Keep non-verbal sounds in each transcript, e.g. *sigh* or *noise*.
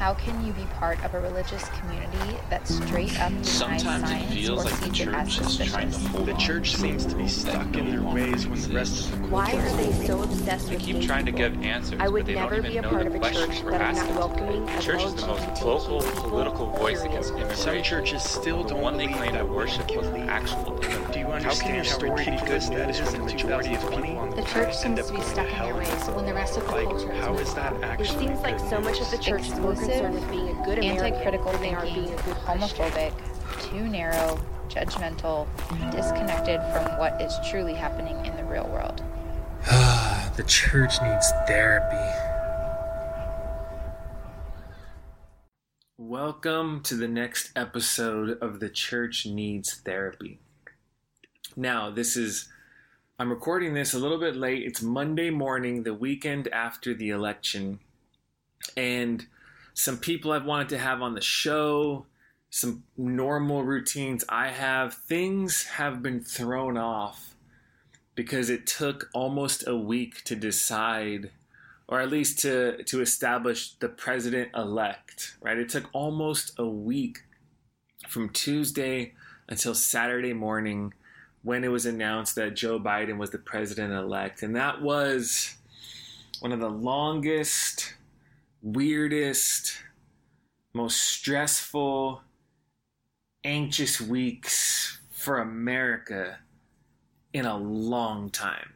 How can you be part of a religious community that straight up denies Sometimes it feels or like the sees it as church is trying to suspicious? hold The church seems to be stuck in their ways when the rest of the Why are they so obsessed They with keep trying to people? give answers, I would but they never don't even be even a know part the of a questions church we're that is asking. not welcoming The church is the most LGBT vocal political voice against immigration. Some churches still don't one they claim that to worship can was the lead. actual Do you How can understand your how story be ridiculous good that news is when when the the majority of people on the The church seems to be stuck in their ways when the rest of the Like, culture is how moving is that on. It actually seems like so much of the church is more concerned with being a good American Anti-critical than are thinking, being a good homophobic, too narrow, judgmental, disconnected from what is truly happening in the real world. *sighs* the church needs therapy. Welcome to the next episode of The Church Needs Therapy. Now, this is, I'm recording this a little bit late. It's Monday morning, the weekend after the election. And some people I've wanted to have on the show, some normal routines I have, things have been thrown off because it took almost a week to decide or at least to to establish the president elect right? It took almost a week from tuesday until saturday morning when it was announced that joe biden was the president elect and that was one of the longest weirdest most stressful anxious weeks for america in a long time.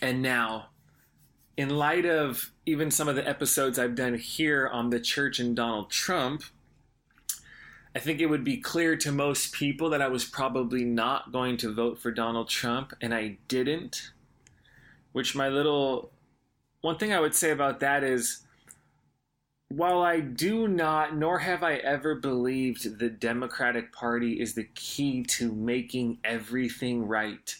And now, in light of even some of the episodes I've done here on the church and Donald Trump, I think it would be clear to most people that I was probably not going to vote for Donald Trump, and I didn't. Which, my little one thing I would say about that is while I do not, nor have I ever believed the Democratic Party is the key to making everything right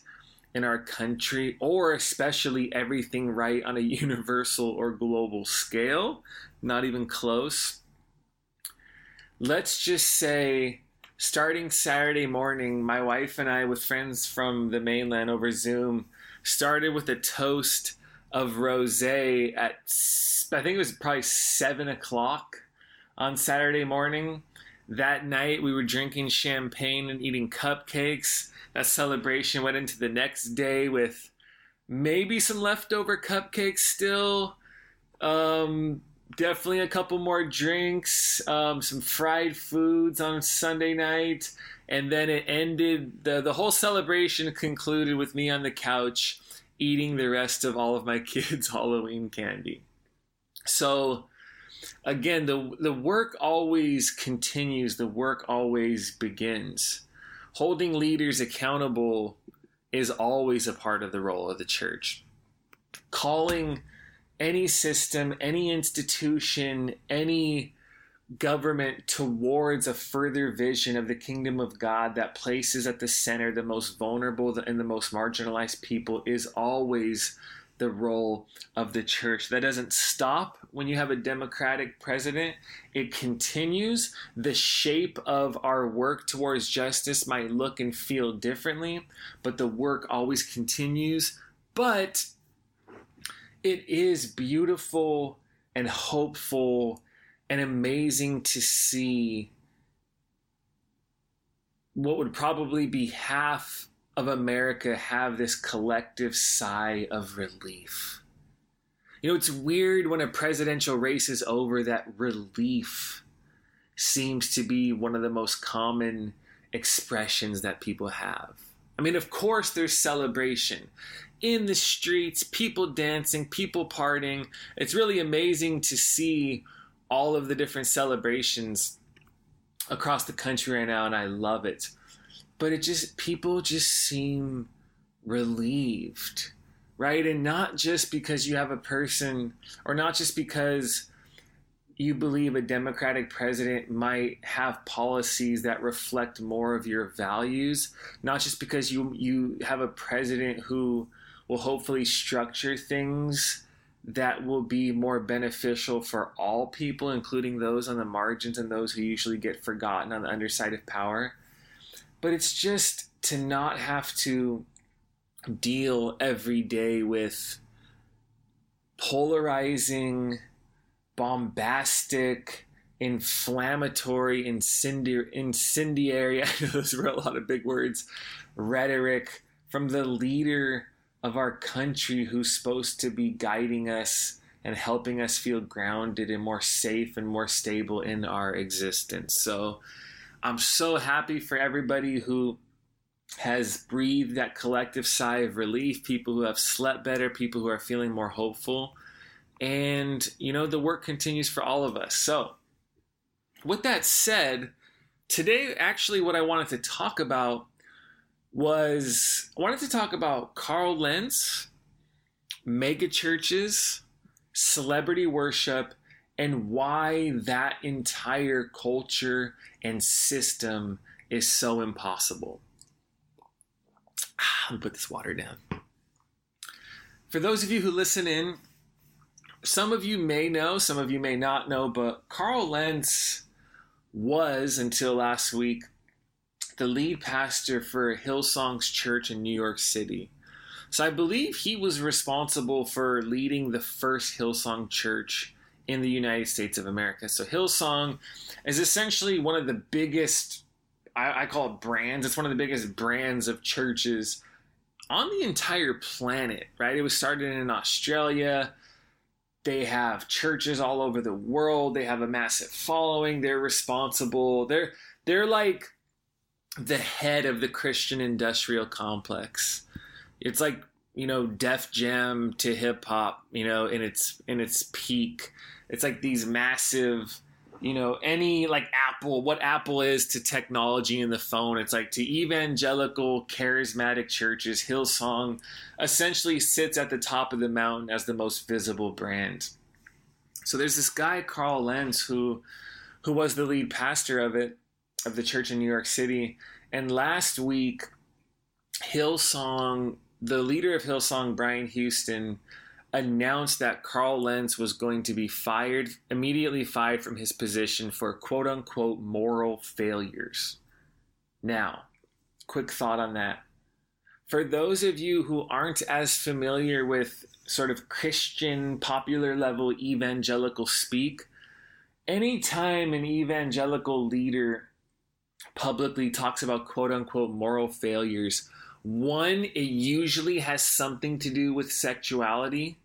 in our country, or especially everything right on a *laughs* universal or global scale, not even close. Let's just say, starting Saturday morning, my wife and I, with friends from the mainland over Zoom, started with a toast of rose at I think it was probably seven o'clock on Saturday morning. That night we were drinking champagne and eating cupcakes. That celebration went into the next day with maybe some leftover cupcakes still. Um, definitely a couple more drinks, um, some fried foods on Sunday night, and then it ended. the The whole celebration concluded with me on the couch eating the rest of all of my *laughs* kids' Halloween candy. So again, the the work always continues. The work always begins. Holding leaders accountable is always a part of the role of the church. Calling any system, any institution, any government towards a further vision of the kingdom of God that places at the center the most vulnerable and the most marginalized people is always the role of the church. That doesn't stop when you have a democratic president, it continues. The shape of our work towards justice might look and feel differently, but the work always continues. But it is beautiful and hopeful and amazing to see what would probably be half of America have this collective sigh of relief. You know, it's weird when a presidential race is over that relief seems to be one of the most common expressions that people have. I mean, of course, there's celebration in the streets, people dancing, people partying. It's really amazing to see all of the different celebrations across the country right now, and I love it. But it just, people just seem relieved, right? And not just because you have a person, or not just because you believe a Democratic president might have policies that reflect more of your values, not just because you you have a president who will hopefully structure things that will be more beneficial for all people, including those on the margins and those who usually get forgotten on the underside of power. But it's just to not have to deal every day with polarizing bombastic, inflammatory, incendi- incendiary, *laughs* I know those were a lot of big words, rhetoric from the leader of our country who's supposed to be guiding us and helping us feel grounded and more safe and more stable in our existence. So I'm so happy for everybody who has breathed that collective sigh of relief, people who have slept better, people who are feeling more hopeful. And, you know, the work continues for all of us. So, with that said, today, actually, what I wanted to talk about was I wanted to talk about Carl Lentz, mega churches, celebrity worship, and why that entire culture and system is so impossible. Ah, I'm put this water down. For those of you who listen in, some of you may know, some of you may not know, but Carl Lentz was until last week the lead pastor for Hillsong's church in New York City. So I believe he was responsible for leading the first Hillsong church in the United States of America. So Hillsong is essentially one of the biggest, I, I call it brands, it's one of the biggest brands of churches on the entire planet, right? It was started in Australia. They have churches all over the world. They have a massive following. They're responsible. They're they're like the head of the Christian industrial complex. It's like you know Def Jam to hip hop, you know, in its in its peak. It's like these massive, you know, any like Apple, what Apple is to technology and the phone. It's like to evangelical charismatic churches. Hillsong essentially sits at the top of the mountain as the most visible brand. So there's this guy Carl Lentz who who was the lead pastor of it of the church in New York City. And last week, Hillsong, the leader of Hillsong, Brian Houston, announced that Carl Lentz was going to be fired, immediately fired from his position for quote unquote moral failures. Now, quick thought on that. For those of you who aren't as familiar with sort of Christian popular level evangelical speak, anytime an evangelical leader publicly talks about quote unquote moral failures, one, it usually has something to do with sexuality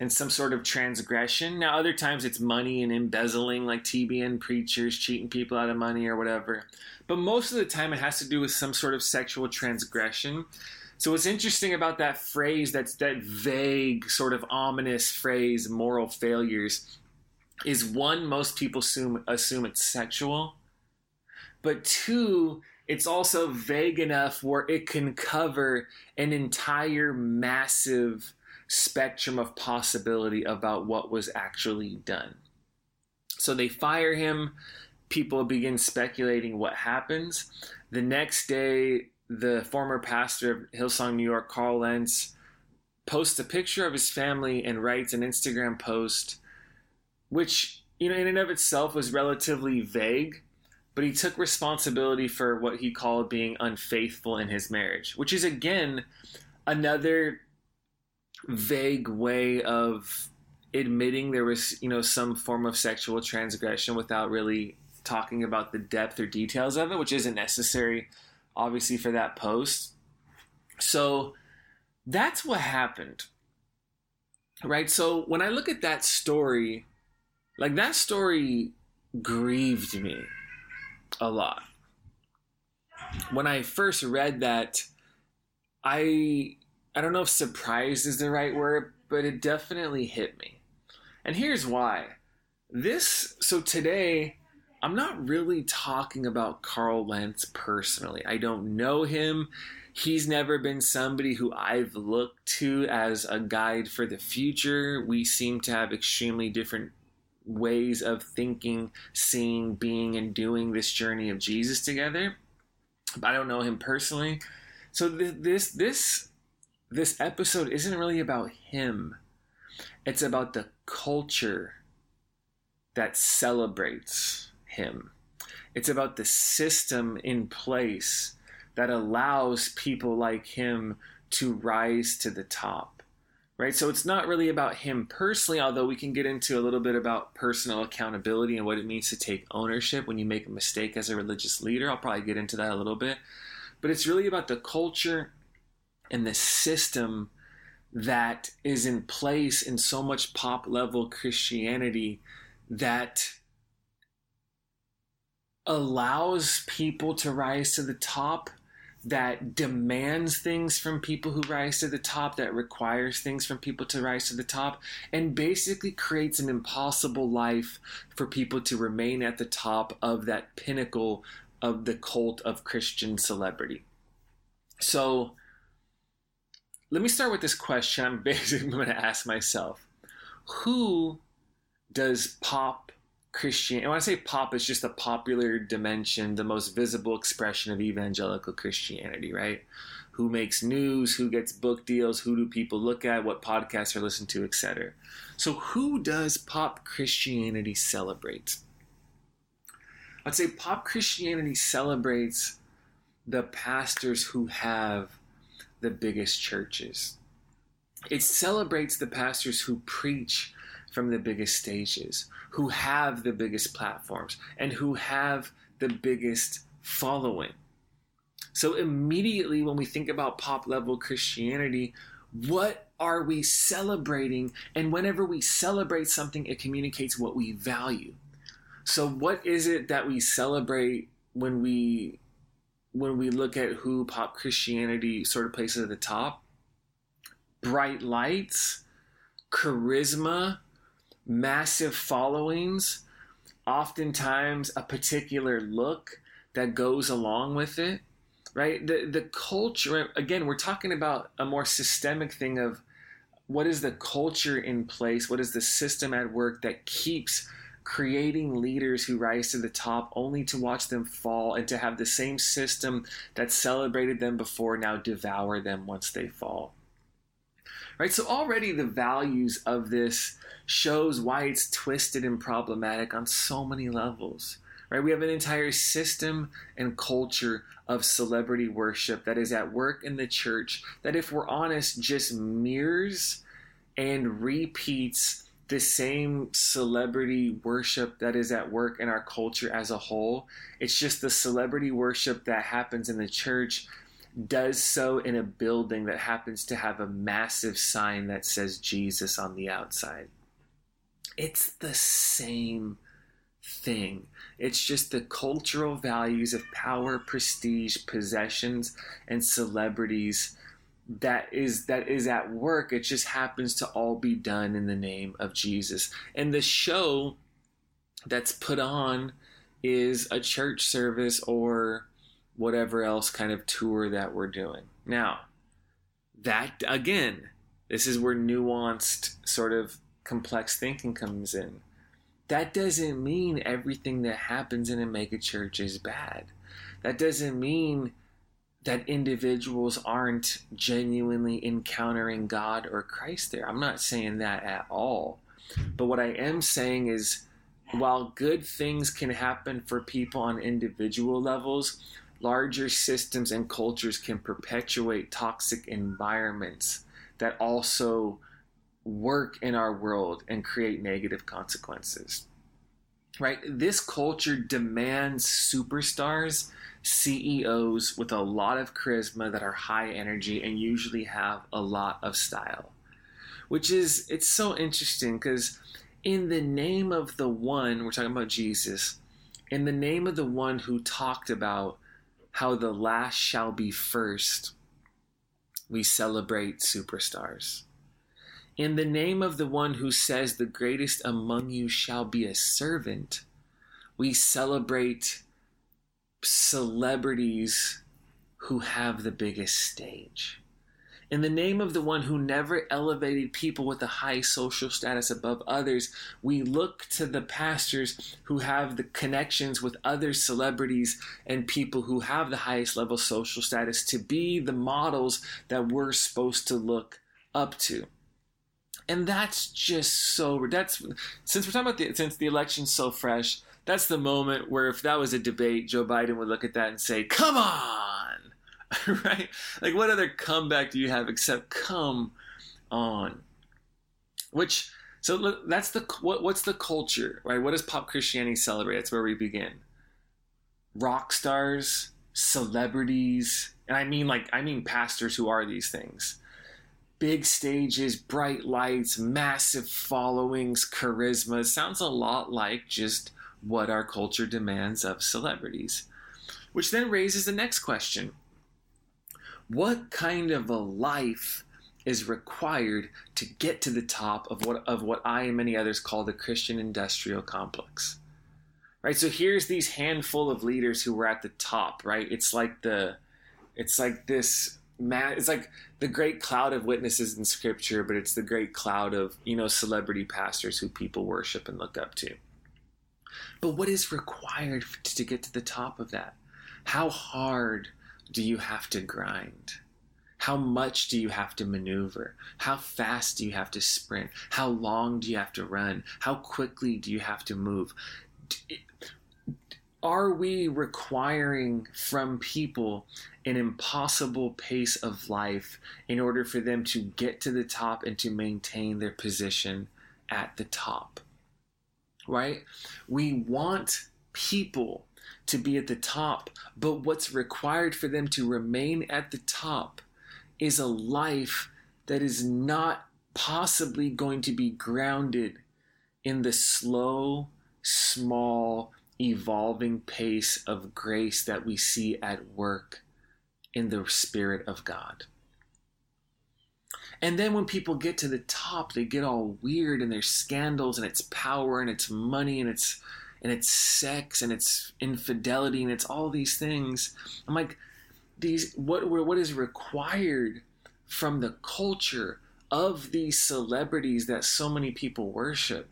and some sort of transgression. Now, other times it's money and embezzling, like TBN preachers cheating people out of money or whatever. But most of the time it has to do with some sort of sexual transgression. So what's interesting about that phrase, that's that vague, sort of ominous phrase, moral failures, is one, most people assume assume it's sexual but two, it's also vague enough where it can cover an entire massive spectrum of possibility about what was actually done. So they fire him. People begin speculating what happens. The next day, the former pastor of Hillsong, New York, Carl Lentz, posts a picture of his family and writes an Instagram post, which, you know, in and of itself was relatively vague but he took responsibility for what he called being unfaithful in his marriage, which is again another vague way of admitting there was, you know, some form of sexual transgression without really talking about the depth or details of it, which isn't necessary obviously for that post. So that's what happened. Right? So when I look at that story, like that story grieved me a lot. When I first read that, I I don't know if surprised is the right word, but it definitely hit me. And here's why. This so today I'm not really talking about Carl Lentz personally. I don't know him. He's never been somebody who I've looked to as a guide for the future. We seem to have extremely different ways of thinking, seeing, being, and doing this journey of Jesus together. But I don't know him personally. So th- this this this episode isn't really about him. It's about the culture that celebrates him. It's about the system in place that allows people like him to rise to the top right? So it's not really about him personally, although we can get into a little bit about personal accountability and what it means to take ownership when you make a mistake as a religious leader. I'll probably get into that a little bit. But it's really about the culture and the system that is in place in so much pop level Christianity that allows people to rise to the top that demands things from people who rise to the top, that requires things from people to rise to the top, and basically creates an impossible life for people to remain at the top of that pinnacle of the cult of Christian celebrity. So, let me start with this question I'm *laughs* basically going to ask myself Who does pop Christian. And when I say pop, it's just the popular dimension, the most visible expression of evangelical Christianity, right? Who makes news, who gets book deals, who do people look at, what podcasts are listened to, etc. So, who does pop Christianity celebrate? I'd say pop Christianity celebrates the pastors who have the biggest churches. It celebrates the pastors who preach from the biggest stages, who have the biggest platforms, and who have the biggest following. So, immediately when we think about pop level Christianity, what are we celebrating? And whenever we celebrate something, it communicates what we value. So, what is it that we celebrate when we when we look at who pop Christianity sort of places at the top? Bright lights, charisma, massive followings, oftentimes a particular look that goes along with it, right? The the culture again, we're talking about a more systemic thing of what is the culture in place, what is the system at work that keeps creating leaders who rise to the top only to watch them fall and to have the same system that celebrated them before now devour them once they fall. Right? So already the values of this shows why it's twisted and problematic on so many levels. Right? We have an entire system and culture of celebrity worship that is at work in the church that if we're honest just mirrors and repeats the same celebrity worship that is at work in our culture as a whole. It's just the celebrity worship that happens in the church does so in a building that happens to have a massive sign that says Jesus on the outside. It's the same thing. It's just the cultural values of power, prestige, possessions, and celebrities that is that is at work. It just happens to all be done in the name of Jesus. And the show that's put on is a church service or whatever else kind of tour that we're doing. Now, that again, this is where nuanced sort of complex thinking comes in. That doesn't mean everything that happens in a megachurch is bad. That doesn't mean that individuals aren't genuinely encountering God or Christ there. I'm not saying that at all. But what I am saying is while good things can happen for people on individual levels, larger systems and cultures can perpetuate toxic environments that also work in our world and create negative consequences. Right? This culture demands superstars, CEOs with a lot of charisma that are high energy and usually have a lot of style. Which is, it's so interesting because in the name of the one, we're talking about Jesus, in the name of the one who talked about how the last shall be first, we celebrate superstars. In the name of the one who says, The greatest among you shall be a servant, we celebrate celebrities who have the biggest stage. In the name of the one who never elevated people with a high social status above others, we look to the pastors who have the connections with other celebrities and people who have the highest level social status to be the models that we're supposed to look up to. And that's just so that's since we're talking about the since the election's so fresh that's the moment where if that was a debate joe biden would look at that and say come on *laughs* right like what other comeback do you have except come on which so that's the what, what's the culture, right? What does pop Christianity celebrate? That's where we begin. Rock stars, celebrities, and I mean like I mean pastors who are these things. Big stages, bright lights, massive followings, charisma. Sounds a lot like just what our culture demands of celebrities. Which then raises the next question. What kind of a life is required to get to the top of what of what I and many others call the Christian industrial complex. Right? So here's these handful of leaders who were at the top, right? It's like the it's like this it's like the great cloud of witnesses in scripture, but it's the great cloud of, you know, celebrity pastors who people worship and look up to. But what is required to get to the top of that? How hard do you have to grind? How much do you have to maneuver? How fast do you have to sprint? How long do you have to run? How quickly do you have to move? Are we requiring from people an impossible pace of life in order for them to get to the top and to maintain their position at the top? Right? We want people to be at the top, but what's required for them to remain at the top is a life that is not possibly going to be grounded in the slow, small, evolving pace of grace that we see at work in the Spirit of God. And then when people get to the top, they get all weird and there's scandals and it's power and it's money and it's and it's sex and it's infidelity and it's all these things. I'm like, these what what is required from the culture of these celebrities that so many people worship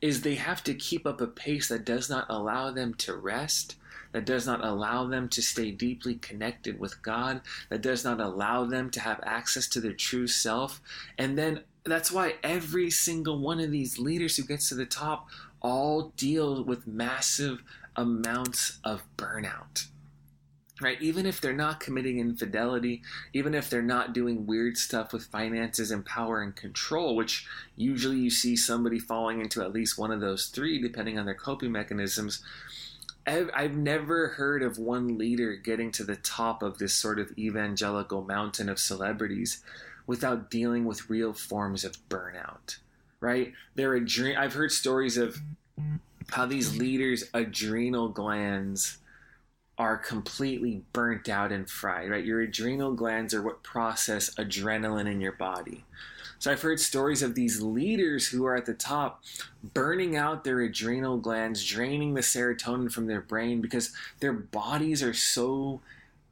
is they have to keep up a pace that does not allow them to rest that does not allow them to stay deeply connected with God, that does not allow them to have access to their true self. And then that's why every single one of these leaders who gets to the top all deal with massive amounts of burnout right? Even if they're not committing infidelity, even if they're not doing weird stuff with finances and power and control, which usually you see somebody falling into at least one of those three, depending on their coping mechanisms. I've never heard of one leader getting to the top of this sort of evangelical mountain of celebrities without dealing with real forms of burnout, right? They're adre- I've heard stories of how these leaders' adrenal glands are completely burnt out and fried, right? Your adrenal glands are what process adrenaline in your body. So I've heard stories of these leaders who are at the top burning out their adrenal glands, draining the serotonin from their brain because their bodies are so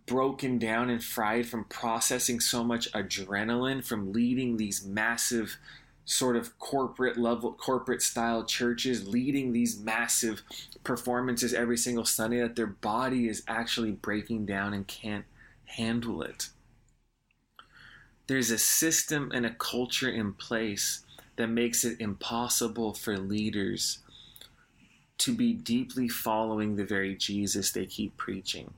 broken down and fried from processing so much adrenaline from leading these massive sort of corporate level corporate style churches leading these massive performances every single Sunday that their body is actually breaking down and can't handle it. There's a system and a culture in place that makes it impossible for leaders to be deeply following the very Jesus they keep preaching.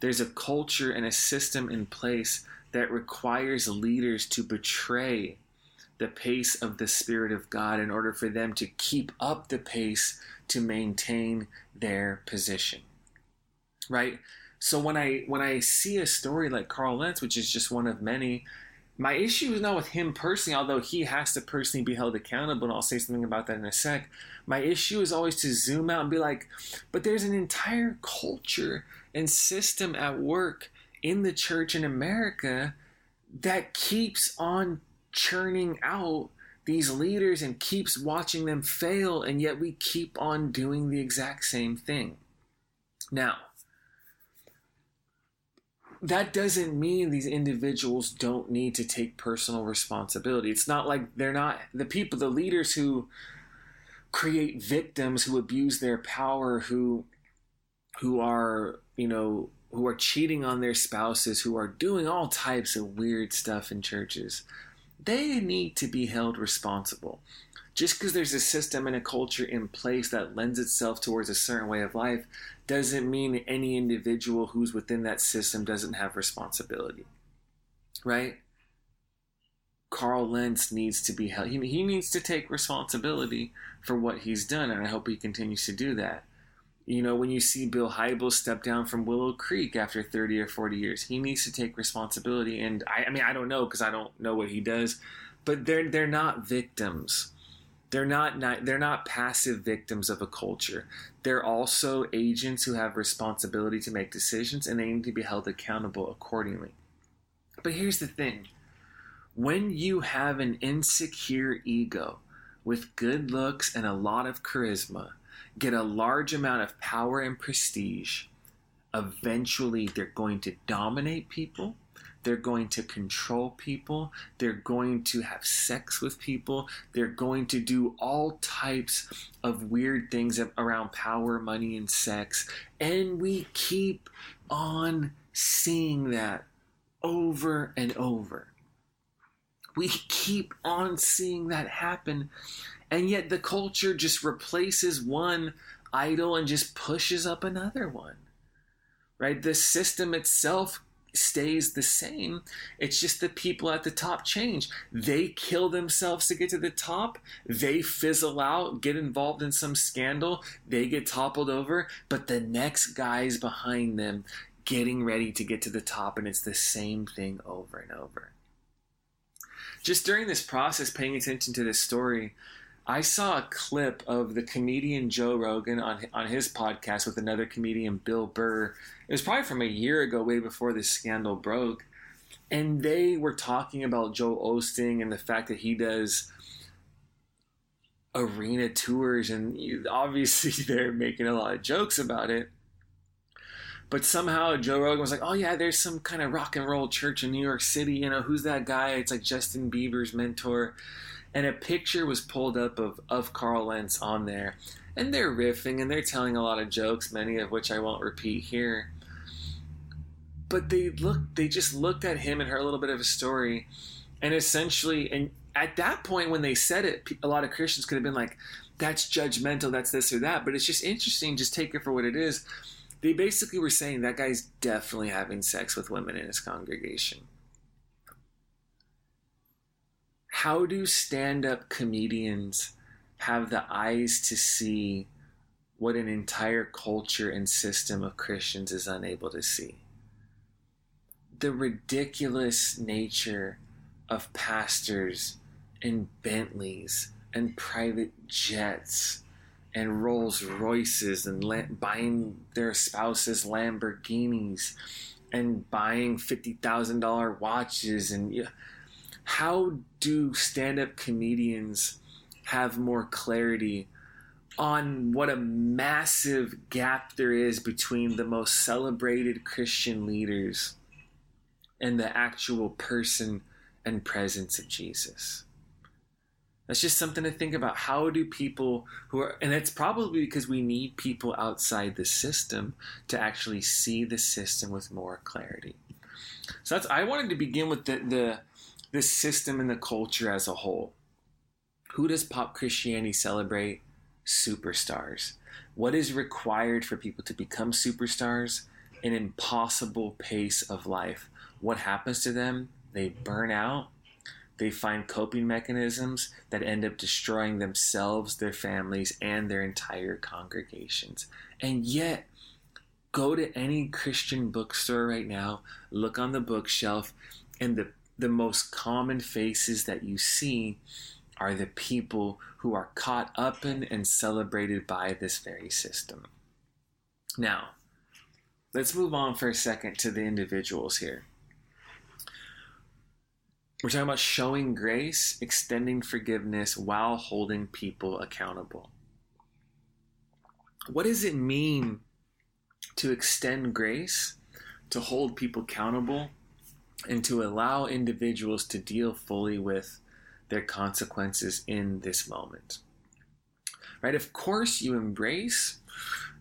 There's a culture and a system in place that requires leaders to betray the pace of the Spirit of God in order for them to keep up the pace to maintain their position. Right? So when I when I see a story like Carl Lentz, which is just one of many, my issue is not with him personally, although he has to personally be held accountable, and I'll say something about that in a sec. My issue is always to zoom out and be like, but there's an entire culture and system at work in the church in America that keeps on churning out these leaders and keeps watching them fail, and yet we keep on doing the exact same thing. Now, that doesn't mean these individuals don't need to take personal responsibility. It's not like they're not the people, the leaders who create victims who abuse their power, who who are, you know, who are cheating on their spouses, who are doing all types of weird stuff in churches they need to be held responsible. Just because there's a system and a culture in place that lends itself towards a certain way of life doesn't mean any individual who's within that system doesn't have responsibility. Right? Carl Lentz needs to be held. He, he needs to take responsibility for what he's done, and I hope he continues to do that. You know, when you see Bill Hybels step down from Willow Creek after 30 or 40 years, he needs to take responsibility. And I, I mean, I don't know because I don't know what he does, but they're they're not victims. They're not, not they're not passive victims of a culture. They're also agents who have responsibility to make decisions, and they need to be held accountable accordingly. But here's the thing: when you have an insecure ego with good looks and a lot of charisma get a large amount of power and prestige, eventually they're going to dominate people. They're going to control people. They're going to have sex with people. They're going to do all types of weird things around power, money, and sex. And we keep on seeing that over and over. We keep on seeing that happen and yet the culture just replaces one idol and just pushes up another one. Right? The system itself stays the same. It's just the people at the top change. They kill themselves to get to the top. They fizzle out, get involved in some scandal. They get toppled over. But the next guy's behind them getting ready to get to the top. And it's the same thing over and over. Just during this process, paying attention to this story, I saw a clip of the comedian Joe Rogan on on his podcast with another comedian Bill Burr. It was probably from a year ago, way before this scandal broke, and they were talking about Joel Osteen and the fact that he does arena tours, and obviously *laughs* they're making a lot of jokes about it. But somehow Joe Rogan was like, "Oh yeah, there's some kind of rock and roll church in New York City. You know, who's that guy? It's like Justin Bieber's mentor." And a picture was pulled up of, of Carl Lentz on there. And they're riffing and they're telling a lot of jokes, many of which I won't repeat here. But they looked they just looked at him and heard a little bit of a story and essentially and at that point when they said it, a lot of Christians could have been like, that's judgmental, that's this or that. But it's just interesting, just take it for what it is. They basically were saying that guy's definitely having sex with women in his congregation how do stand up comedians have the eyes to see what an entire culture and system of Christians is unable to see? The ridiculous nature of pastors and Bentleys and private jets and Rolls Royces and la- buying their spouses Lamborghinis and buying $50,000 watches and how do stand-up comedians have more clarity on what a massive gap there is between the most celebrated Christian leaders and the actual person and presence of Jesus. That's just something to think about. How do people who are, and it's probably because we need people outside the system to actually see the system with more clarity. So that's, I wanted to begin with the, the the system and the culture as a whole. Who does pop Christianity celebrate? Superstars. What is required for people to become superstars? An impossible pace of life. What happens to them? They burn out. They find coping mechanisms that end up destroying themselves, their families, and their entire congregations. And yet, go to any Christian bookstore right now, look on the bookshelf, and the the most common faces that you see are the people who are caught up in and celebrated by this very system. Now, let's move on for a second to the individuals here. We're talking about showing grace, extending forgiveness while holding people accountable. What does it mean to extend grace, to hold people accountable, and to allow individuals to deal fully with their consequences in this moment. Right? Of course, you embrace,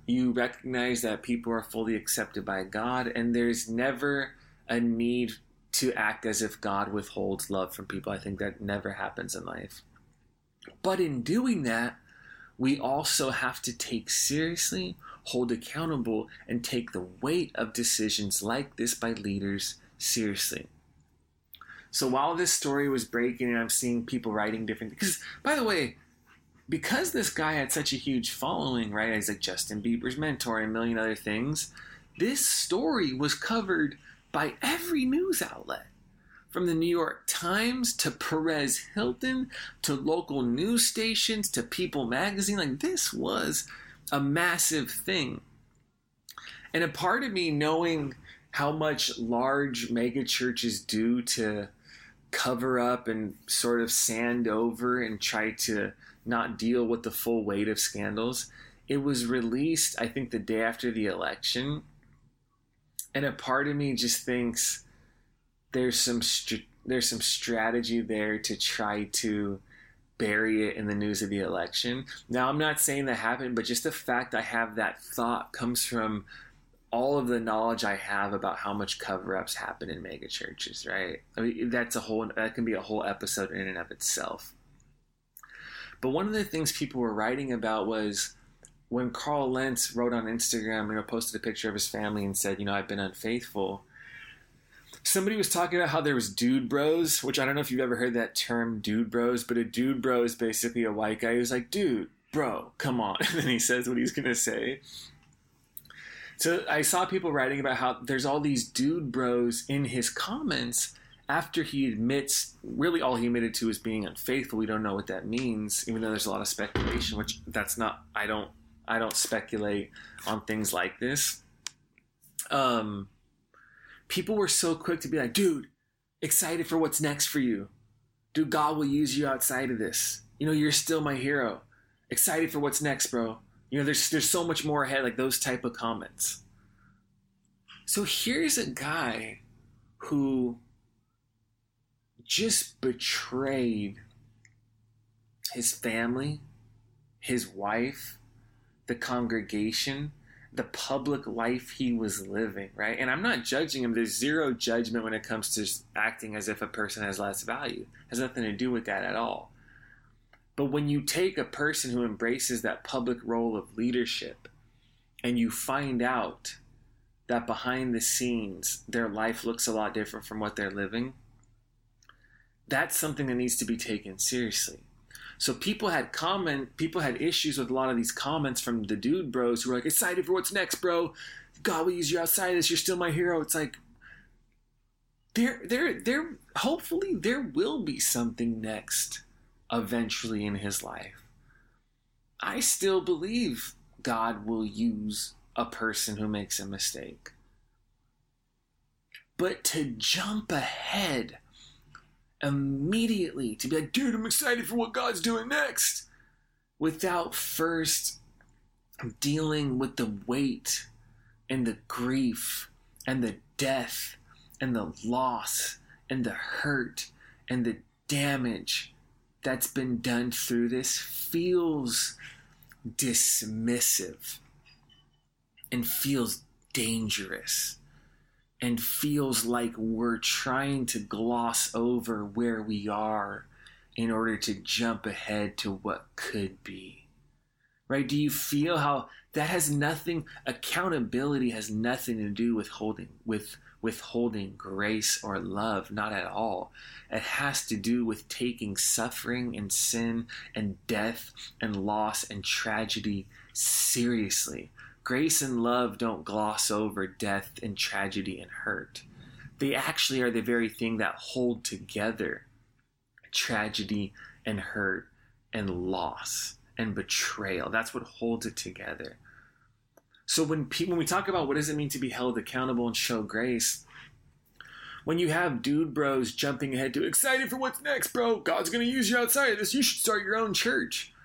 you recognize that people are fully accepted by God, and there's never a need to act as if God withholds love from people. I think that never happens in life. But in doing that, we also have to take seriously, hold accountable, and take the weight of decisions like this by leaders seriously. So while this story was breaking and I'm seeing people writing different because by the way, because this guy had such a huge following, right? He's like Justin Bieber's mentor and a million other things. This story was covered by every news outlet. From the New York Times to Perez Hilton to local news stations to People magazine. Like, this was a massive thing. And a part of me knowing how much large mega churches do to cover up and sort of sand over and try to not deal with the full weight of scandals. It was released, I think, the day after the election. And a part of me just thinks there's some str- there's some strategy there to try to bury it in the news of the election. Now, I'm not saying that happened, but just the fact I have that thought comes from all of the knowledge I have about how much cover ups happen in mega churches, right? I mean, that's a whole, that can be a whole episode in and of itself. But one of the things people were writing about was when Carl Lentz wrote on Instagram, you know, posted a picture of his family and said, you know, I've been unfaithful. Somebody was talking about how there was dude bros, which I don't know if you've ever heard that term, dude bros, but a dude bro is basically a white guy who's like, dude, bro, come on. *laughs* And then he says what he's going to say. So I saw people writing about how there's all these dude bros in his comments after he admits really all he admitted to is being unfaithful. We don't know what that means, even though there's a lot of speculation, which that's not I don't I don't speculate on things like this. Um people were so quick to be like, dude, excited for what's next for you. Dude, God will use you outside of this. You know, you're still my hero. Excited for what's next, bro. You know, there's there's so much more ahead, like those type of comments. So here's a guy who just betrayed his family, his wife, the congregation, the public life he was living, right? And I'm not judging him. There's zero judgment when it comes to acting as if a person has less value. It has nothing to do with that at all. But when you take a person who embraces that public role of leadership and you find out that behind the scenes their life looks a lot different from what they're living, that's something that needs to be taken seriously. So people had comment, people had issues with a lot of these comments from the dude bros who were like, excited for what's next, bro. God will use you outside of this. You're still my hero. It's like there, there, there. Hopefully, there will be something next eventually in his life. I still believe God will use a person who makes a mistake. But to jump ahead immediately, to be like, dude, I'm excited for what God's doing next, without first dealing with the weight and the grief and the death and the loss and the hurt and the damage that's been done through this feels dismissive and feels dangerous and feels like we're trying to gloss over where we are in order to jump ahead to what could be. Right? Do you feel how that has nothing accountability has nothing to do with holding with withholding grace or love, not at all. It has to do with taking suffering and sin and death and loss and tragedy seriously. Grace and love don't gloss over death and tragedy and hurt. They actually are the very thing that hold together tragedy and hurt and loss and betrayal. That's what holds it together. So when people, when we talk about what does it mean to be held accountable and show grace, when you have dude bros jumping ahead to excited for what's next, bro, God's gonna use you outside of this. You should start your own church.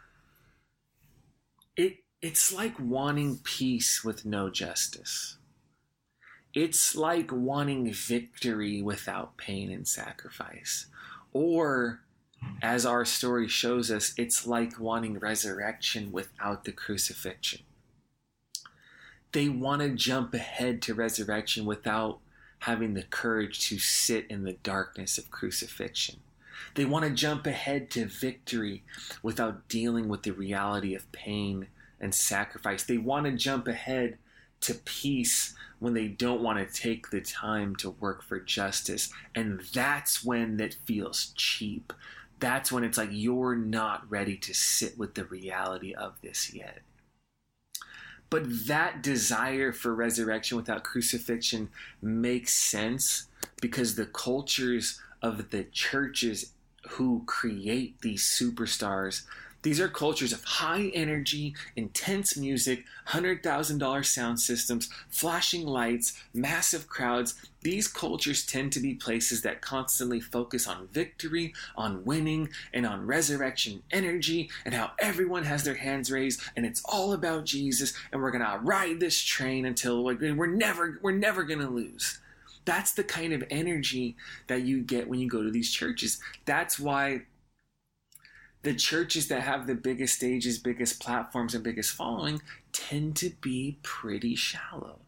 It it's like wanting peace with no justice. It's like wanting victory without pain and sacrifice. Or, as our story shows us, it's like wanting resurrection without the crucifixion they want to jump ahead to resurrection without having the courage to sit in the darkness of crucifixion. They want to jump ahead to victory without dealing with the reality of pain and sacrifice. They want to jump ahead to peace when they don't want to take the time to work for justice. And that's when that feels cheap. That's when it's like you're not ready to sit with the reality of this yet. But that desire for resurrection without crucifixion makes sense because the cultures of the churches who create these superstars these are cultures of high energy, intense music, $100,000 sound systems, flashing lights, massive crowds. These cultures tend to be places that constantly focus on victory, on winning, and on resurrection energy, and how everyone has their hands raised, and it's all about Jesus, and we're gonna ride this train until we're never we're never gonna lose. That's the kind of energy that you get when you go to these churches. That's why the churches that have the biggest stages, biggest platforms, and biggest following tend to be pretty shallow.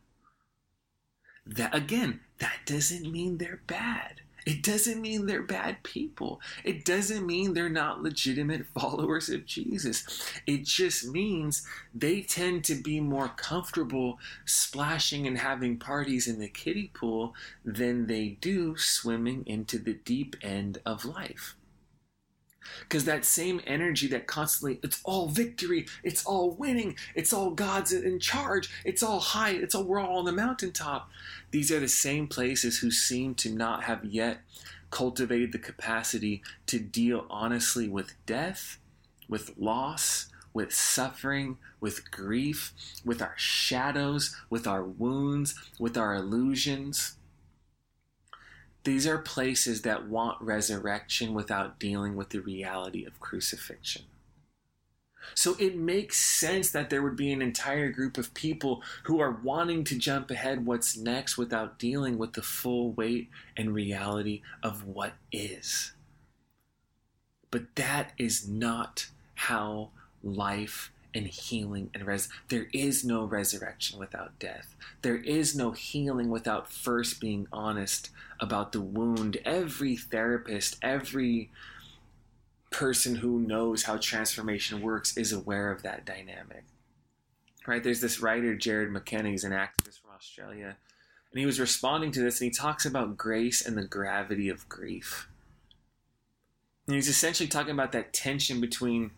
That again, that doesn't mean they're bad. It doesn't mean they're bad people. It doesn't mean they're not legitimate *laughs* followers of Jesus. It just means they tend to be more comfortable splashing and having parties in the kiddie pool than they do swimming into the deep end of life. Because that same energy that constantly, it's all victory, it's all winning, it's all God's in charge, it's all high, it's all, we're all on the mountaintop. These are the same places who seem to not have yet cultivated the capacity to deal honestly with death, with loss, with suffering, with grief, with our shadows, with our wounds, with our illusions. These are places that want resurrection without dealing with the reality of crucifixion. So it makes sense that there would be an entire group of people who are wanting to jump ahead what's next without dealing with the full weight and reality of what is. But that is not how life and healing and res there is no resurrection without death. There is no healing without first being honest about the wound. Every therapist every person who knows how transformation works is aware of that dynamic. Right? There's this writer jarrod mckenna he's an activist from australia and he was responding to this and he talks about grace and the gravity of grief. And he's essentially talking about that tension between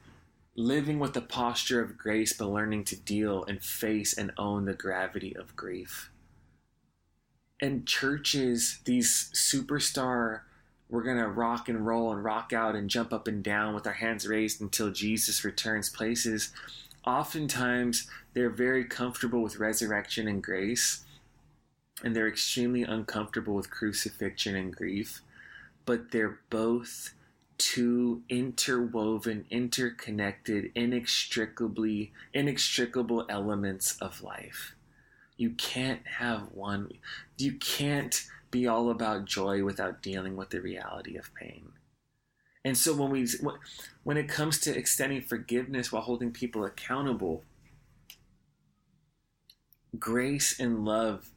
living with the posture of grace, but learning to deal and face and own the gravity of grief. And churches, these superstar, we're going to rock and roll and rock out and jump up and down with our hands raised until Jesus returns places. Oftentimes, they're very comfortable with resurrection and grace, and they're extremely uncomfortable with crucifixion and grief, but they're both two interwoven, interconnected, inextricably inextricable elements of life. You can't have one. You can't be all about joy without dealing with the reality of pain. And so when we when it comes to extending forgiveness while holding people accountable, grace and love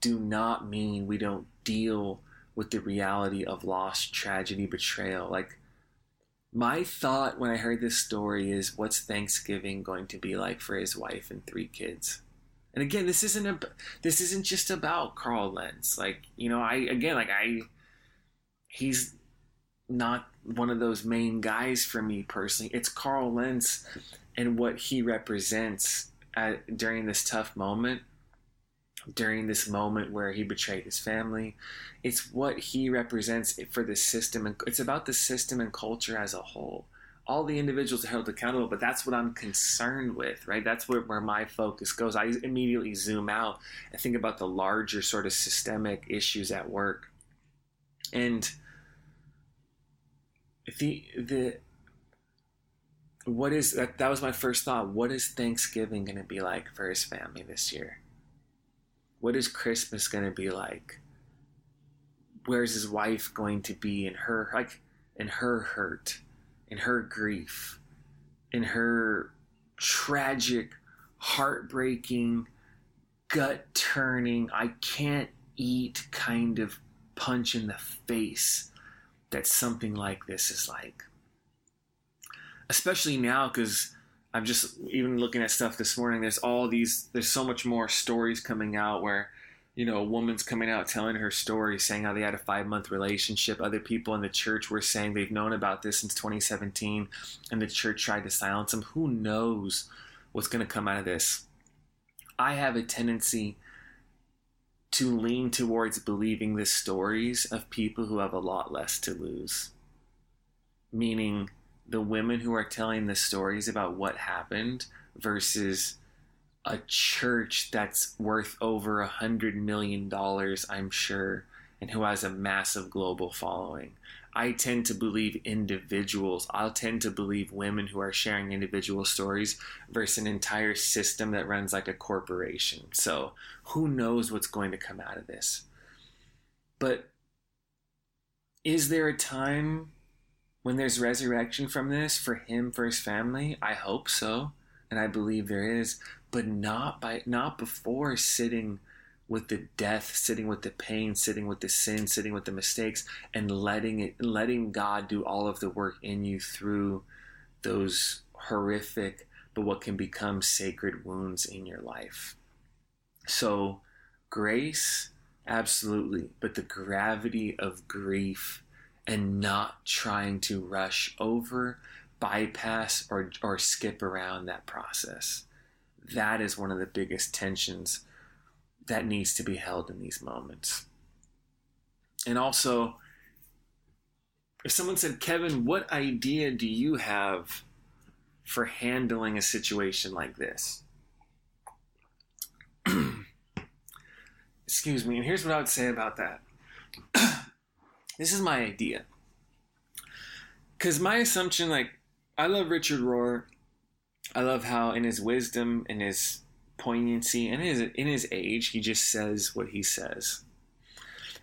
do not mean we don't deal with the reality of loss, tragedy, betrayal. Like, my thought when I heard this story is, what's Thanksgiving going to be like for his wife and three kids? And again, this isn't a, this isn't just about Carl Lentz. Like, you know, I again, like I, he's not one of those main guys for me personally. It's Carl Lentz and what he represents at, during this tough moment during this moment where he betrayed his family. It's what he represents for the system, and it's about the system and culture as a whole. All the individuals are held accountable, but that's what I'm concerned with, right? That's where, where my focus goes. I immediately zoom out and think about the larger sort of systemic issues at work. And the the what is that that was my first thought what is thanksgiving going to be like for his family this year what is Christmas going to be like? Where's his wife going to be in her like in her hurt, in her grief, in her tragic, heartbreaking, gut turning, I can't eat kind of punch in the face that something like this is like. Especially now, because I'm just even looking at stuff this morning. There's all these. There's so much more stories coming out where, you know, a woman's coming out telling her story, saying how they had a five month relationship. Other people in the church were saying they've known about this since 2017, and the church tried to silence them. Who knows what's going to come out of this? I have a tendency to lean towards believing the stories of people who have a lot less to lose. Meaning the women who are telling the stories about what happened versus a church that's worth over a hundred million dollars, I'm sure, and who has a massive global following. I tend to believe individuals. I'll tend to believe women who are sharing individual stories versus an entire system that runs like a corporation. So who knows what's going to come out of this? But is there a time when there's resurrection from this for him for his family i hope so and i believe there is but not by not before sitting with the death sitting with the pain sitting with the sin sitting with the mistakes and letting it letting god do all of the work in you through those horrific but what can become sacred wounds in your life. So grace absolutely but the gravity of grief and not trying to rush over, bypass, or, or skip around that process. That is one of the biggest tensions that needs to be held in these moments. And also, if someone said, Kevin, what idea do you have for handling a situation like this? *clears throat* Excuse me, and here's what I would say about that. *clears throat* This is my idea. Because my assumption, like, I love Richard Rohr. I love how, in his wisdom, in his poignancy, and his in his age, he just says what he says.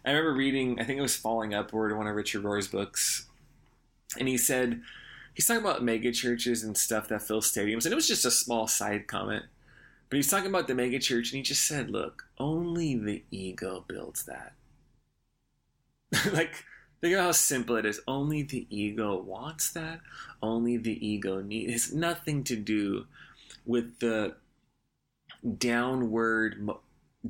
I remember reading, I think it was Falling Upward, one of Richard Rohr's books, and he said he's talking about mega churches and stuff that fill stadiums, and it was just a small side comment. But he's talking about the mega church, and he just said, "Look, only the ego builds that." *laughs* like think about how simple it is. Only the ego wants that. Only the ego needs. It's nothing to do with the downward,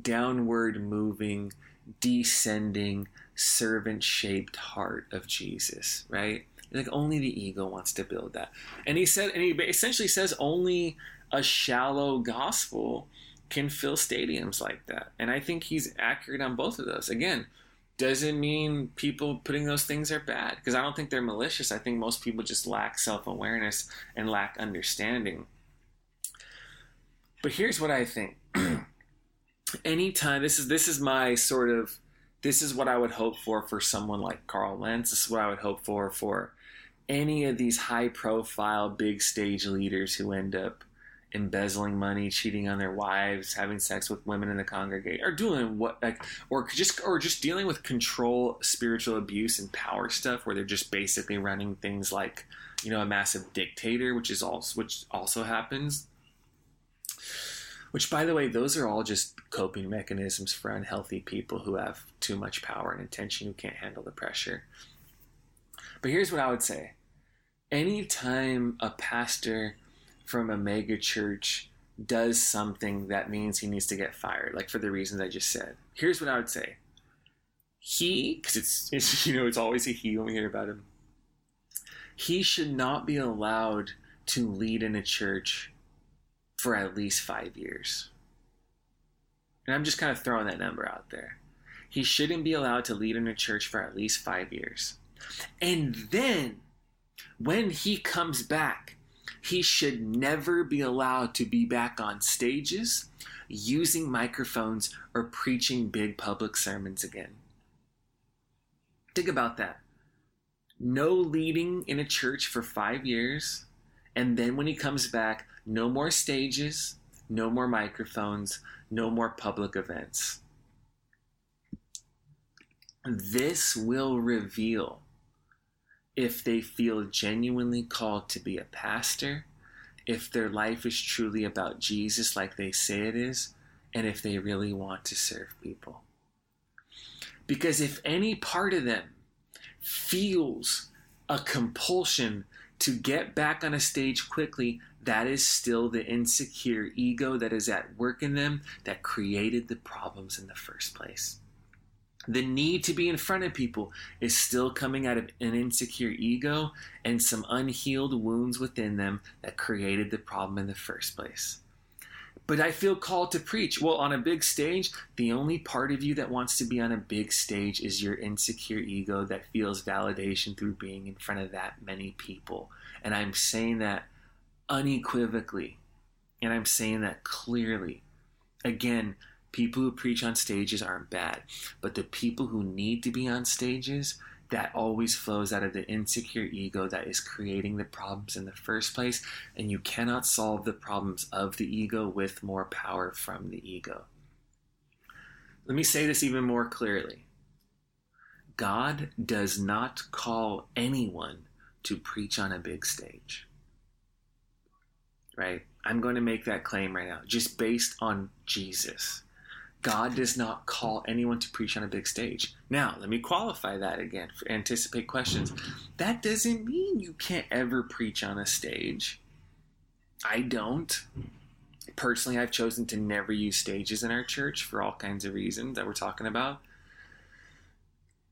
downward moving, descending, servant-shaped heart of Jesus. Right? Like only the ego wants to build that. And he said, and he essentially says only a shallow gospel can fill stadiums like that. And I think he's accurate on both of those. Again doesn't mean people putting those things are bad because I don't think they're malicious. I think most people just lack self awareness and lack understanding. But here's what I think. *clears throat* Anytime this is this is my sort of this is what I would hope for for someone like Carl Lentz. This is what I would hope for for any of these high profile big stage leaders who end up embezzling money, cheating on their wives, having sex with women in the congregation, or doing what like or just or just dealing with control, spiritual abuse and power stuff where they're just basically running things like, you know, a massive dictator, which is also which also happens. Which by the way, those are all just coping mechanisms for unhealthy people who have too much power and attention who can't handle the pressure. But here's what I would say. Anytime a pastor from a mega church does something that means he needs to get fired, like for the reasons I just said. Here's what I would say. He, because it's, *laughs* it's, you know, it's always a he when we hear about him. He should not be allowed to lead in a church for at least five years. And I'm just kind of throwing that number out there. He shouldn't be allowed to lead in a church for at least five years. And then, when he comes back, he should never be allowed to be back on stages, using microphones, or preaching big public sermons again. Think about that. No leading in a church for five years, and then when he comes back, no more stages, no more microphones, no more public events. This will reveal if they feel genuinely called to be a pastor, if their life is truly about Jesus like they say it is, and if they really want to serve people. Because if any part of them feels a compulsion to get back on a stage quickly, that is still the insecure ego that is at work in them that created the problems in the first place. The need to be in front of people is still coming out of an insecure ego and some unhealed wounds within them that created the problem in the first place. But I feel called to preach. Well, on a big stage, the only part of you that wants to be on a big stage is your insecure ego that feels validation through being in front of that many people. And I'm saying that unequivocally. And I'm saying that clearly. Again, people who preach on stages aren't bad, but the people who need to be on stages, that always flows out of the insecure ego that is creating the problems in the first place. And you cannot solve the problems of the ego with more power from the ego. Let me say this even more clearly God does not call anyone to preach on a big stage right? I'm going to make that claim right now, just based on Jesus. God does not call anyone to preach on a big stage. Now, let me qualify that again for anticipate questions. That doesn't mean you can't ever preach on a stage. I don't. Personally, I've chosen to never use stages in our church for all kinds of reasons that we're talking about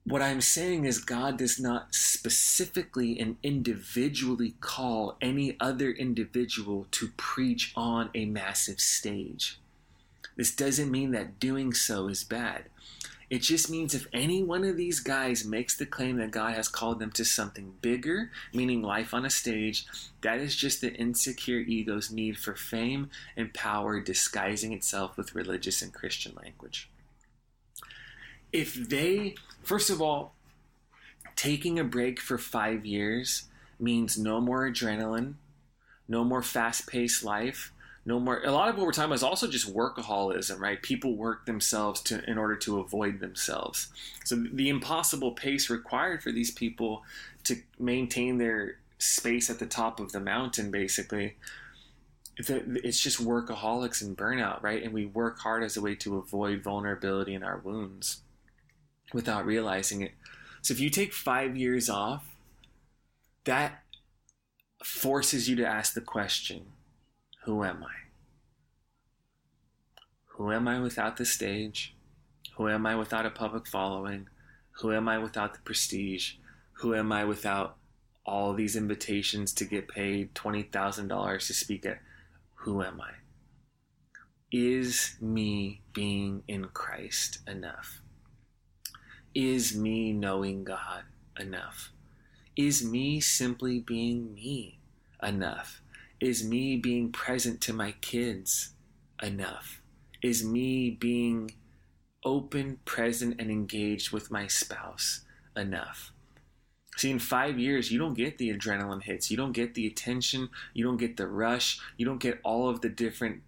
what I'm saying is, God does not specifically and individually call any other individual to preach on a massive stage. This doesn't mean that doing so is bad. It just means if any one of these guys makes the claim that God has called them to something bigger, meaning life on a stage, that is just the insecure ego's need for fame and power disguising itself with religious and Christian language if they, first of all, taking a break for five years means no more adrenaline, no more fast paced life, no more. A lot of what we're talking about is also just workaholism, right? People work themselves to in order to avoid themselves. So the impossible pace required for these people to maintain their space at the top of the mountain, basically. It's just workaholics and burnout, right? And we work hard as a way to avoid vulnerability in our wounds without realizing it. So if you take five years off, that forces you to ask the question Who am I? Who am I without the stage? Who am I without a public following? Who am I without the prestige? Who am I without all these invitations to get paid $20,000 to speak at? Who am I? Is me being in Christ enough? Is me knowing God enough? Is me simply being me enough? Is me being present to my kids enough? Is me being open, present, and engaged with my spouse enough? See, in five years, you don't get the adrenaline hits. You don't get the attention. You don't get the rush. You don't get all of the different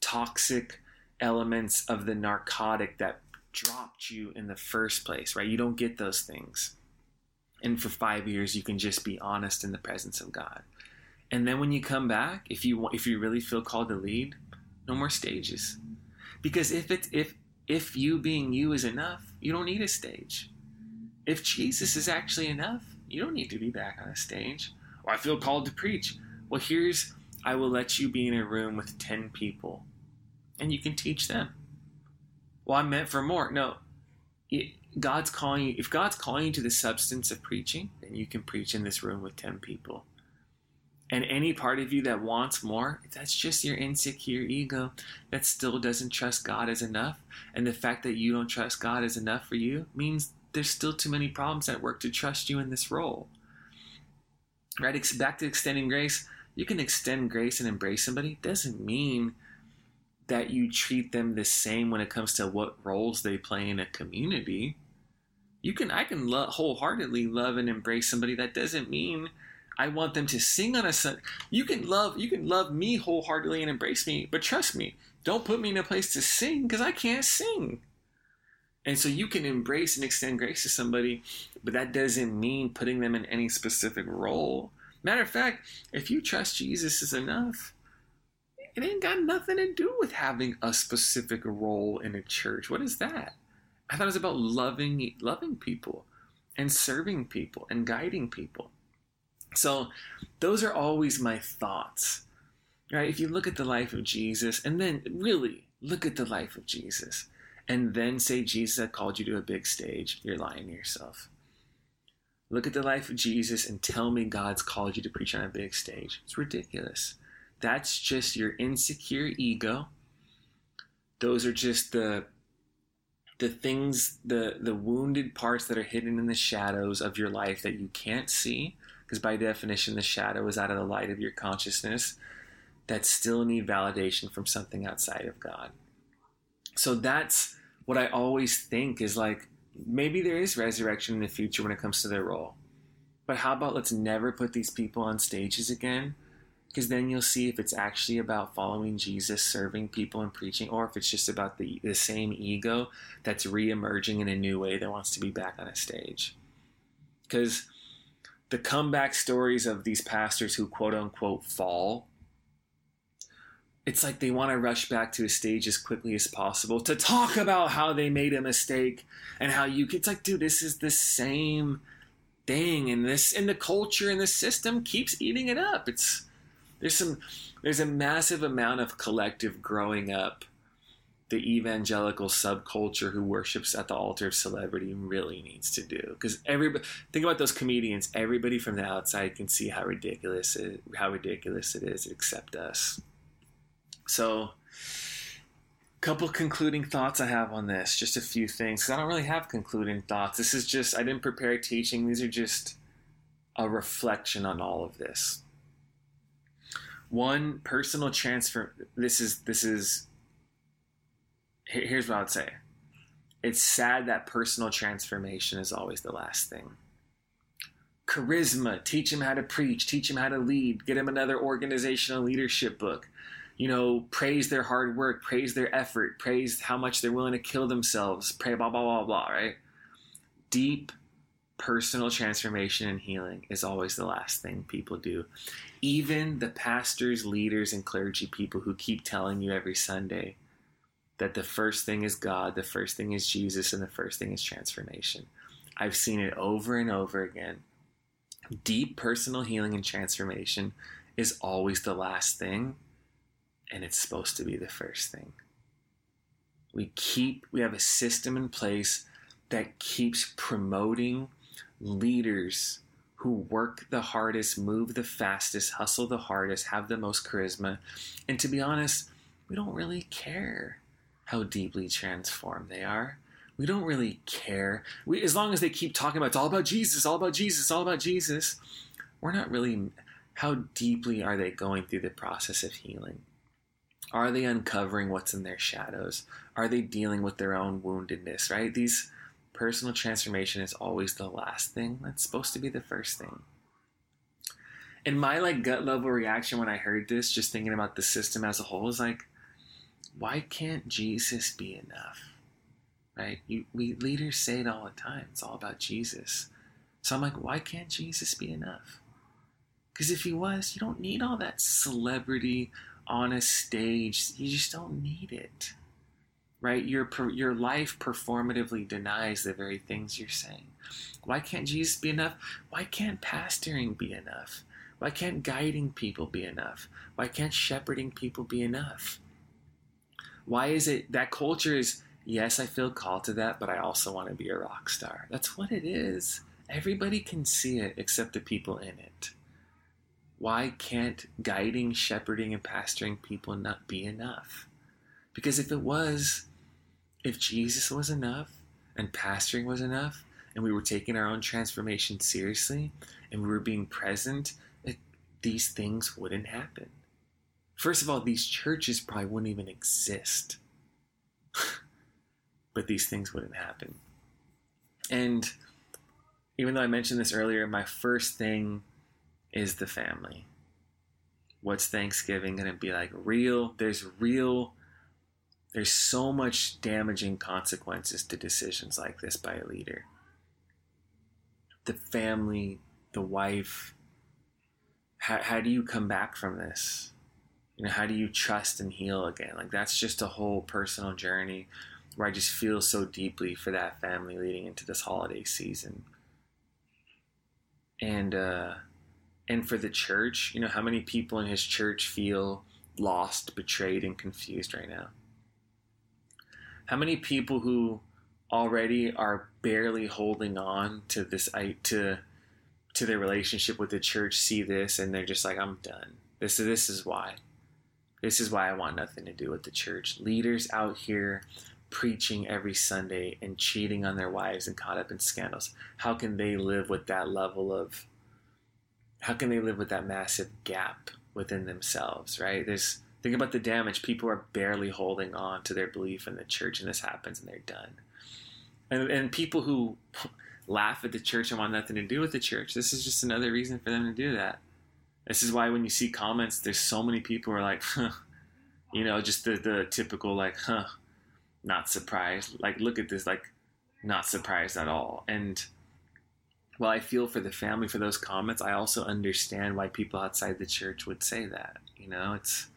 toxic elements of the narcotic that dropped you in the first place, right? You don't get those things. And for five years, you can just be honest in the presence of God. And then when you come back, if you if you really feel called to lead, no more stages, because if it's if if you being you is enough, you don't need a stage. If Jesus is actually enough, you don't need to be back on a stage. Or I feel called to preach. Well, here's I will let you be in a room with ten people, and you can teach them well, I'm meant for more. No, it, God's calling you. If God's calling you to the substance of preaching, then you can preach in this room with 10 people. And any part of you that wants more, that's just your insecure ego that still doesn't trust God as enough. And the fact that you don't trust God is enough for you means there's still too many problems at work to trust you in this role. Right? Back to extending grace. You can extend grace and embrace somebody. Doesn't mean that you treat them the same when it comes to what roles they play in a community. You can I can lo- wholeheartedly love and embrace somebody. That doesn't mean I want them to sing on a Sunday. You can love you can love me wholeheartedly and embrace me, but trust me, don't put me in a place to sing because I can't sing. And so you can embrace and extend grace to somebody, but that doesn't mean putting them in any specific role. Matter of fact, if you trust Jesus is enough, it ain't got nothing to do with having a specific role in a church. What is that? I thought it was about loving loving people and serving people and guiding people. So those are always my thoughts. Right? If you look at the life of Jesus and then really look at the life of Jesus and then say Jesus called you to a big stage, you're lying to yourself. Look at the life of Jesus and tell me God's called you to preach on a big stage. It's ridiculous. That's just your insecure ego. Those are just the the things the the wounded parts that are hidden in the shadows of your life that you can't see because by definition the shadow is out of the light of your consciousness that still need validation from something outside of God. So that's what I always think is like maybe there is resurrection in the future when it comes to their role. But how about let's never put these people on stages again? Because then you'll see if it's actually about following Jesus, serving people, and preaching, or if it's just about the, the same ego that's re emerging in a new way that wants to be back on a stage. Because the comeback stories of these pastors who quote unquote fall it's like they want to rush back to a stage as quickly as possible to talk about how they made a mistake and how you it's like dude this is the same thing and this and the culture and the system keeps eating it up. It's there's some there's a massive amount of collective growing up the evangelical subculture who worships at the altar of celebrity really needs to do because everybody think about those comedians everybody from the outside can see how ridiculous it, how ridiculous it is except us so, couple concluding thoughts I have on this. Just a few things because I don't really have concluding thoughts. This is just I didn't prepare teaching. These are just a reflection on all of this. One personal transfer. This is this is. Here's what I would say. It's sad that personal transformation is always the last thing. Charisma, teach him how to preach, teach him how to lead, get him another organizational leadership book you know, praise their hard work, praise their effort, praise how much they're willing to kill themselves, pray blah blah blah blah, right? Deep personal transformation and healing is always the last thing people do. Even the pastors, leaders, and clergy people who keep telling you every Sunday that the first thing is God, the first thing is Jesus, and the first thing is transformation. I've seen it over and over again. Deep personal healing and transformation is always the last thing and it's supposed to be the first thing. We keep, we have a system in place that keeps promoting leaders who work the hardest, move the fastest, hustle the hardest, have the most charisma. And to be honest, we don't really care how deeply transformed they are. We don't really care. We, as long as they keep talking about it's all about Jesus, all about Jesus, all about Jesus, we're not really. How deeply are they going through the process of healing? Are they uncovering what's in their shadows? Are they dealing with their own woundedness, right? These personal transformation is always the last thing. That's supposed to be the first thing. And my like gut level reaction when I heard this, just thinking about the system as a whole, is like, why can't Jesus be enough? Right? You, we leaders say it all the time. It's all about Jesus. So I'm like, why can't Jesus be enough? Because if he was, you don't need all that celebrity on a stage, you just don't need it. Right? Your your life performatively denies the very things you're saying. Why can't Jesus be enough? Why can't pastoring be enough? Why can't guiding people be enough? Why can't shepherding people be enough? Why is it that culture is yes, I feel called to that, but I also want to be a rock star. That's what it is. Everybody can see it except the people in it. Why can't guiding, shepherding, and pastoring people not be enough? Because if it was, if Jesus was enough and pastoring was enough, and we were taking our own transformation seriously and we were being present, it, these things wouldn't happen. First of all, these churches probably wouldn't even exist. *laughs* but these things wouldn't happen. And even though I mentioned this earlier, my first thing is the family. What's Thanksgiving going to be like? Real, there's real, there's so much damaging consequences to decisions like this by a leader. The family, the wife, how, how do you come back from this? You know, how do you trust and heal again? Like, that's just a whole personal journey where I just feel so deeply for that family leading into this holiday season. And, uh, and for the church, you know, how many people in his church feel lost, betrayed, and confused right now? How many people who already are barely holding on to this to to their relationship with the church see this and they're just like I'm done. This is this is why. This is why I want nothing to do with the church. Leaders out here preaching every Sunday and cheating on their wives and caught up in scandals. How can they live with that level of how can they live with that massive gap within themselves, right? There's think about the damage. People are barely holding on to their belief in the church and this happens and they're done and, and people who *laughs* laugh at the church and want nothing to do with the church. This is just another reason for them to do that. This is why when you see comments, there's so many people who are like, huh, you know, just the, the typical like, huh, not surprised. Like, look at this, like, not surprised at all. And while I feel for the family for those comments, I also understand why people outside the church would say that. You know, it's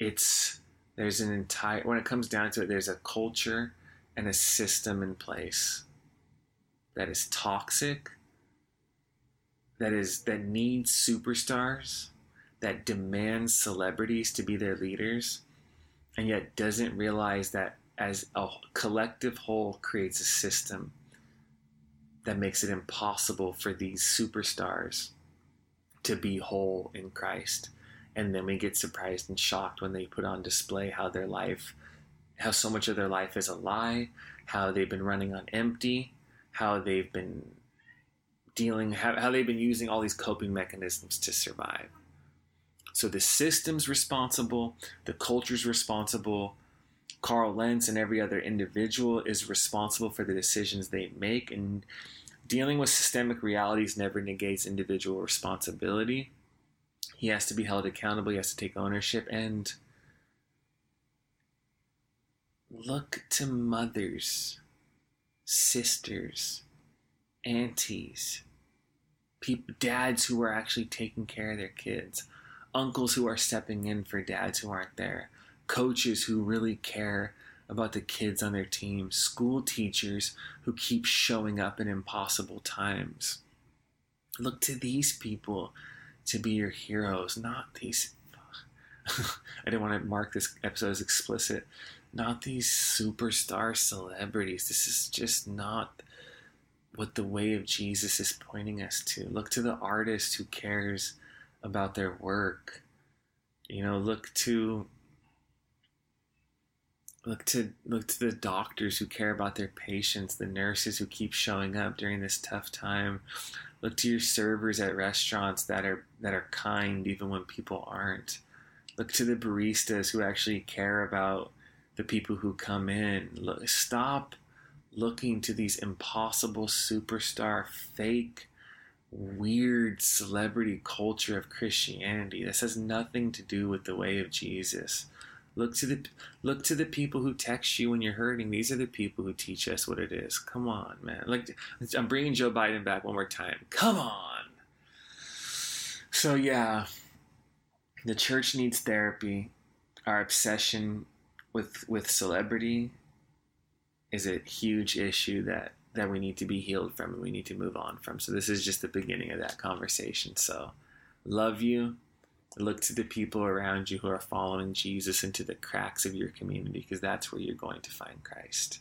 it's there's an entire when it comes down to it there's a culture and a system in place that is toxic that is that needs superstars that demands celebrities to be their leaders and yet doesn't realize that as a collective whole creates a system that makes it impossible for these superstars to be whole in Christ. And then we get surprised and shocked when they put on display how their life how so much of their life is a lie how they've been running on empty how they've been dealing how, how they've been using all these coping mechanisms to survive so the system's responsible the culture's responsible carl lentz and every other individual is responsible for the decisions they make and dealing with systemic realities never negates individual responsibility he has to be held accountable. He has to take ownership and look to mothers, sisters, aunties, people, dads who are actually taking care of their kids, uncles who are stepping in for dads who aren't there, coaches who really care about the kids on their team, school teachers who keep showing up in impossible times. Look to these people to be your heroes, not these. *laughs* I didn't want to mark this episode as explicit. Not these superstar celebrities. This is just not what the way of Jesus is pointing us to. Look to the artist who cares about their work. You know, look to look to look to the doctors who care about their patients, the nurses who keep showing up during this tough time. Look to your servers at restaurants that are that are kind even when people aren't. Look to the baristas who actually care about the people who come in. Look, stop looking to these impossible superstar fake weird celebrity culture of Christianity. This has nothing to do with the way of Jesus. Look to the look to the people who text you when you're hurting. These are the people who teach us what it is. Come on, man. Like I'm bringing Joe Biden back one more time. Come on. So yeah, the church needs therapy. Our obsession with with celebrity is a huge issue that that we need to be healed from and we need to move on from. So this is just the beginning of that conversation. So love you. Look to the people around you who are following Jesus into the cracks of your community because that's where you're going to find Christ.